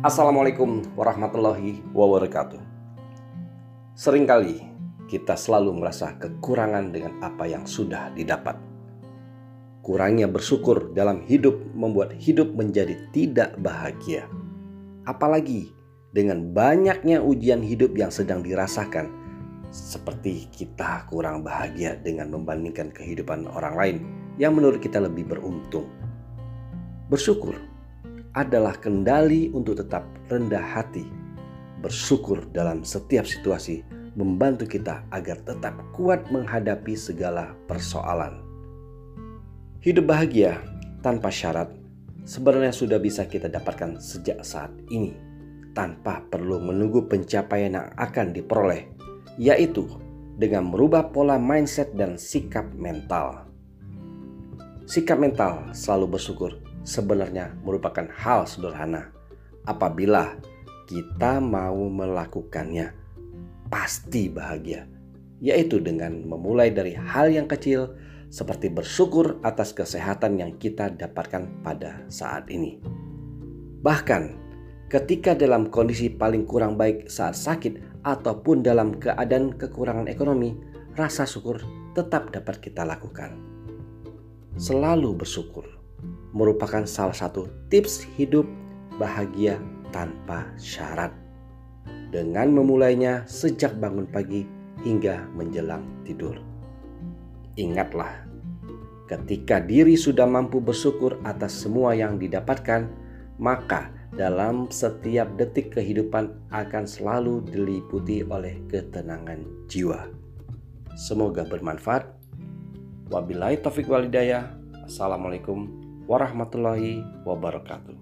Assalamualaikum warahmatullahi wabarakatuh. Seringkali kita selalu merasa kekurangan dengan apa yang sudah didapat. Kurangnya bersyukur dalam hidup membuat hidup menjadi tidak bahagia. Apalagi dengan banyaknya ujian hidup yang sedang dirasakan, seperti kita kurang bahagia dengan membandingkan kehidupan orang lain yang menurut kita lebih beruntung. Bersyukur adalah kendali untuk tetap rendah hati, bersyukur dalam setiap situasi, membantu kita agar tetap kuat menghadapi segala persoalan. Hidup bahagia tanpa syarat sebenarnya sudah bisa kita dapatkan sejak saat ini, tanpa perlu menunggu pencapaian yang akan diperoleh, yaitu dengan merubah pola mindset dan sikap mental. Sikap mental selalu bersyukur sebenarnya merupakan hal sederhana. Apabila kita mau melakukannya, pasti bahagia, yaitu dengan memulai dari hal yang kecil seperti bersyukur atas kesehatan yang kita dapatkan pada saat ini. Bahkan ketika dalam kondisi paling kurang baik saat sakit ataupun dalam keadaan kekurangan ekonomi, rasa syukur tetap dapat kita lakukan. Selalu bersyukur merupakan salah satu tips hidup bahagia tanpa syarat. Dengan memulainya sejak bangun pagi hingga menjelang tidur. Ingatlah, ketika diri sudah mampu bersyukur atas semua yang didapatkan, maka dalam setiap detik kehidupan akan selalu diliputi oleh ketenangan jiwa. Semoga bermanfaat. Wabillahi taufik walidayah. Assalamualaikum warahmatullahi wabarakatuh.